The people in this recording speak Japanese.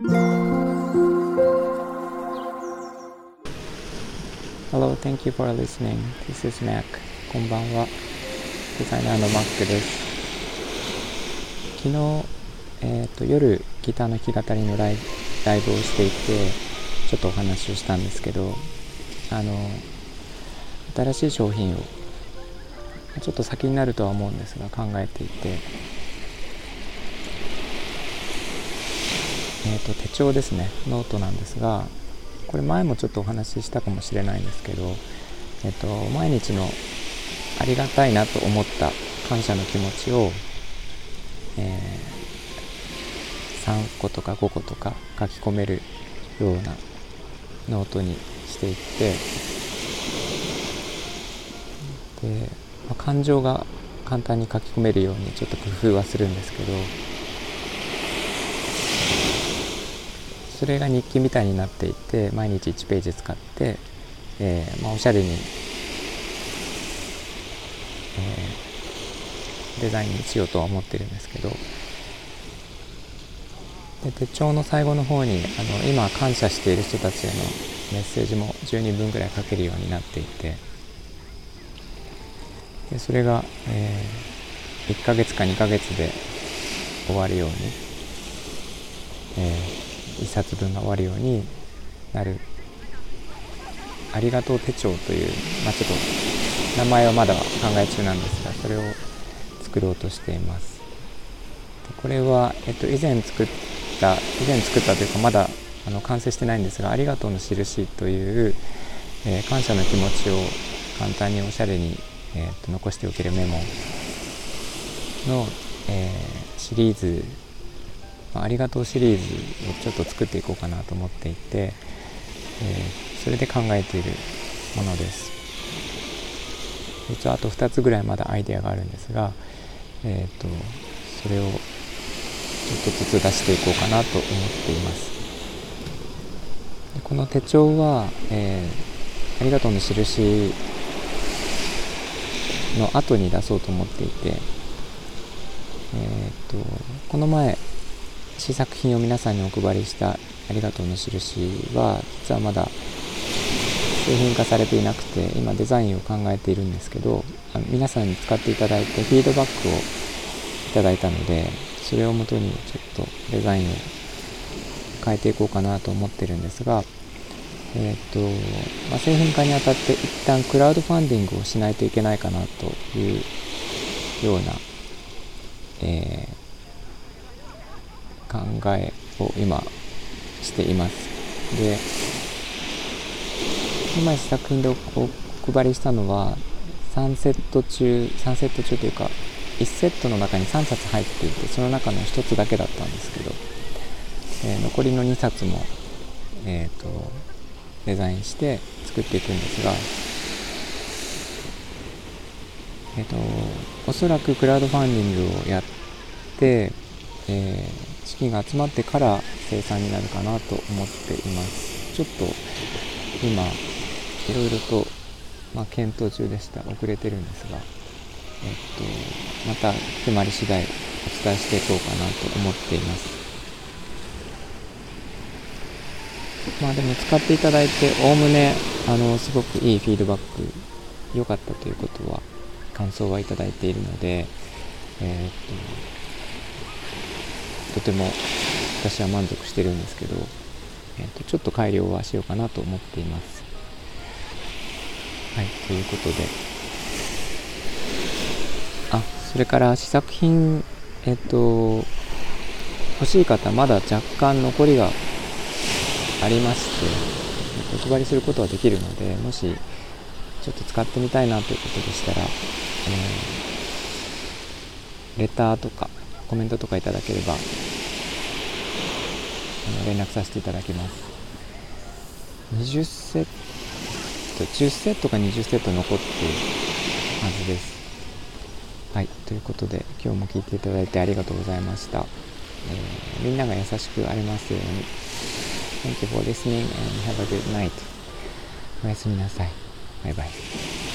Hello, thank you for listening. This is Mac. こんばんは。デザイナーの Mac です。昨日、えーと、夜ギターの弾き語りのライライブをしていてちょっとお話をしたんですけどあの新しい商品をちょっと先になるとは思うんですが考えていて、えーと、手帳ですね。ノートなんですがこれ前もちょっとお話ししたかもしれないんですけど、えーと、毎日のありがたいなと思った感謝の気持ちを、えー、3個とか5個とか書き込めるようなノートにしていってでまあ、感情が簡単に書き込めるようにちょっと工夫はするんですけどそれが日記みたいになっていて毎日1ページ使って、えーまあ、おしゃれに、えー、デザインしようとは思ってるんですけどで手帳の最後の方にあの今感謝している人たちへのメッセージも12分ぐらい書けるようになっていて。でそれが、えー、1ヶ月か2ヶ月で終わるように、えー、1冊分が終わるようになる。ありがとう手帳という、まあ、ちょっと名前はまだ考え中なんですがそれを作ろうとしています。これは、えっと、以前作った以前作ったというかまだあの完成してないんですが「ありがとうの印」という、えー、感謝の気持ちを簡単におしゃれにえー、と残しておけるメモの、えー、シリーズ、まあ、ありがとうシリーズをちょっと作っていこうかなと思っていて、えー、それで考えているものです。実はあと2つぐらいまだアイデアがあるんですが、えーと、それをちょっとずつ出していこうかなと思っています。この手帳は、えー、ありがとうの印の後に出そうと思っていて、えー、っとこの前試作品を皆さんにお配りしたありがとうの印は実はまだ製品化されていなくて今デザインを考えているんですけど皆さんに使っていただいてフィードバックをいただいたのでそれをもとにちょっとデザインを変えていこうかなと思ってるんですがえーとまあ、製品化にあたって一旦クラウドファンディングをしないといけないかなというような、え、えを今しています。で今試作品でお配りしたのは3セット中3セット中というか1セットの中に3冊入っていてその中の1つだけだったんですけど、えー、残りの2冊もえっ、ー、とデザインして作っていくんですが、えっ、と、おそらくクラウドファンディングをやって、えー、資金が集まってから生産になるかなと思っています。ちょっと今、いろいろと、まあ、検討中でした。遅れてるんですが、えっ、と、また決まり次第お伝えしていこうかなと思っています。まあでも使っていただいて、おおむね、あの、すごくいいフィードバック、良かったということは、感想はいただいているので、えー、っと、とても私は満足してるんですけど、えー、っと、ちょっと改良はしようかなと思っています。はい、ということで。あ、それから試作品、えっと、欲しい方、まだ若干残りがありましてお配りすることはできるのでもしちょっと使ってみたいなということでしたら、えー、レターとかコメントとかいただければあの連絡させていただきます20セット10セットか20セット残っているはずですはいということで今日も聞いていただいてありがとうございました、えー、みんなが優しくありますように Thank you for listening and have a good night. おやすみなさい。バイバイ。